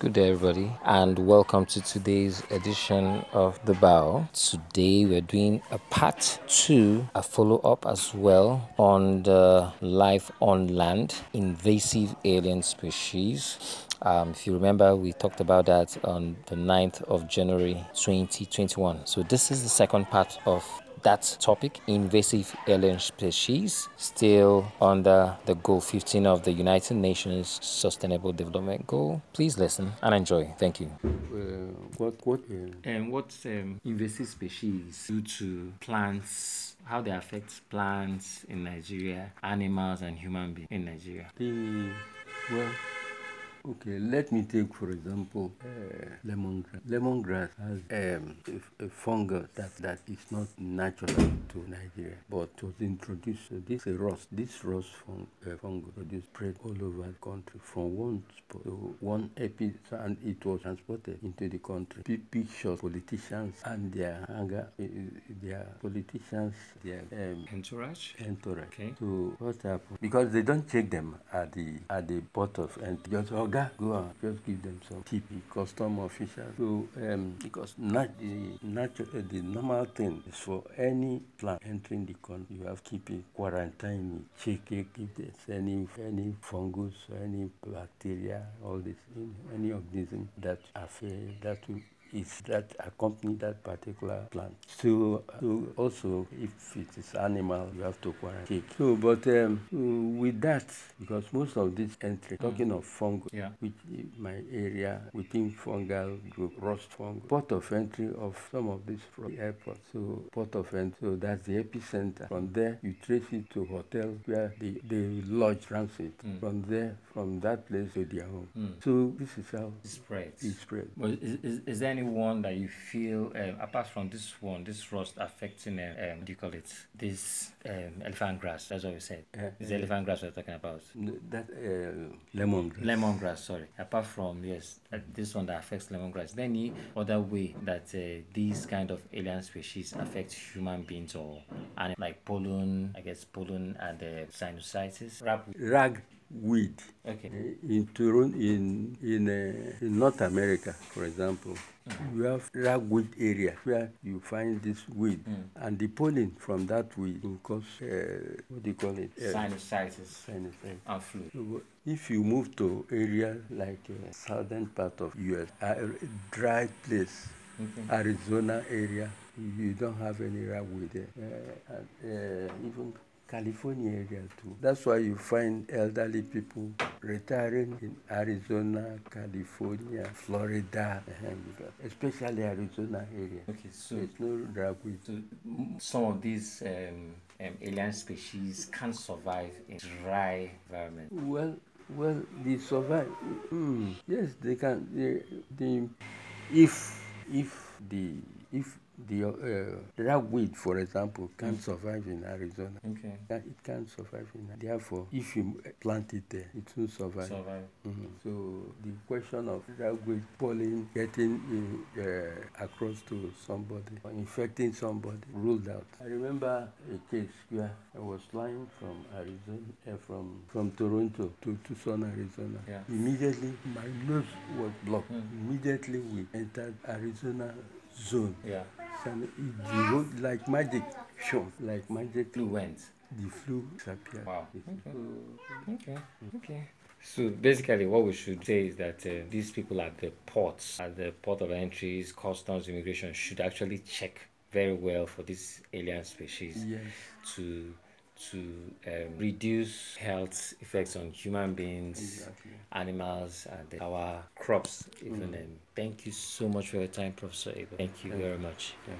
Good day, everybody, and welcome to today's edition of The Bow. Today, we're doing a part two, a follow up as well on the life on land, invasive alien species. Um, if you remember, we talked about that on the 9th of January 2021. So, this is the second part of that topic, invasive alien species, still under the Goal 15 of the United Nations Sustainable Development Goal. Please listen and enjoy. Thank you. Uh, what what uh, And what um, invasive species do to plants? How they affect plants in Nigeria, animals and human beings in Nigeria? the well okay let me take for example uh, lemongrass lemongrass has um, a, a fungus that that is not natural to nigeria but was introduced so this is rust this rust fung, uh, fungus produced spread all over the country from one spot to one epi and it was transported into the country Big pictures politicians and their anger uh, their politicians their um, Entourage? entourage. Okay. So what happened? Because they don't check them at the at the port of entry. Just Oga, go just give them some TP, custom officials. So um, because not the natural uh, the normal thing is for any plant entering the country, you have to keep it quarantine, check it, any any fungus any bacteria, all this, any organism that affect that will is that accompany that particular plant. So, uh, so also if it is animal, you have to quarantine. So, but um, with that, because most of this entry, talking of fungus, Yeah. which my area within fungal group, rust fungus, port of entry of some of these from the airport. So port of entry, so that's the epicenter. From there, you trace it to hotels where they, they lodge transit. Hmm. From there, from that place to their home. Hmm. So this is how it Spreads. it spread. Well, is, is, is there any one that you feel, um, apart from this one, this rust affecting, uh, um, what do you call it? This um, elephant grass, that's what we said. Is the elephant grass we're talking about? That uh, lemongrass. Lemongrass, sorry. Apart from, yes, uh, this one that affects lemongrass, there any other way that uh, these kind of alien species affect human beings or anim- like pollen, I guess pollen and uh, sinusitis? Rap- ragweed. Okay. In Toronto, in in, uh, in North America, for example, you have ragweed area where you find this weed, and the pollen from that weed will cause uh, what do you call it? Uh, Sinusitis sinusitis. and flu. So, If you move to area like uh, southern part of US, a dry place, Okay. Arizona area, you don't have any ragweed there. Uh, uh, even California area too. That's why you find elderly people retiring in Arizona, California, Florida, especially Arizona area. Okay, so There's no ragweed. So some of these um, um, alien species can't survive in dry environment. Well, well, they survive. Mm, yes, they can. They, they, if if the if the uh, ragweed, for example, can survive in Arizona, Okay. it can't survive in. Therefore, if you plant it there, it will survive. Survive. Mhm. So the question of ragweed pollen getting in, uh, across to somebody or infecting somebody ruled out. I remember a case where I was flying from Arizona, uh, from from Toronto to Tucson, Arizona. Yeah. Immediately, my nose was blocked. Immediately, we entered Arizona zone. Yeah. And it, like magic, show like magic. Flu went. The flu disappeared. Wow. Okay. Okay. Okay. So basically, what we should say is that uh, these people at the ports, at the port of entries, customs, immigration, should actually check very well for these alien species Yes. to to um, reduce health effects on human beings, Exactly. animals, and our crops. Even um, thank you so much for your time, Professor Abel. Thank you very much. Thank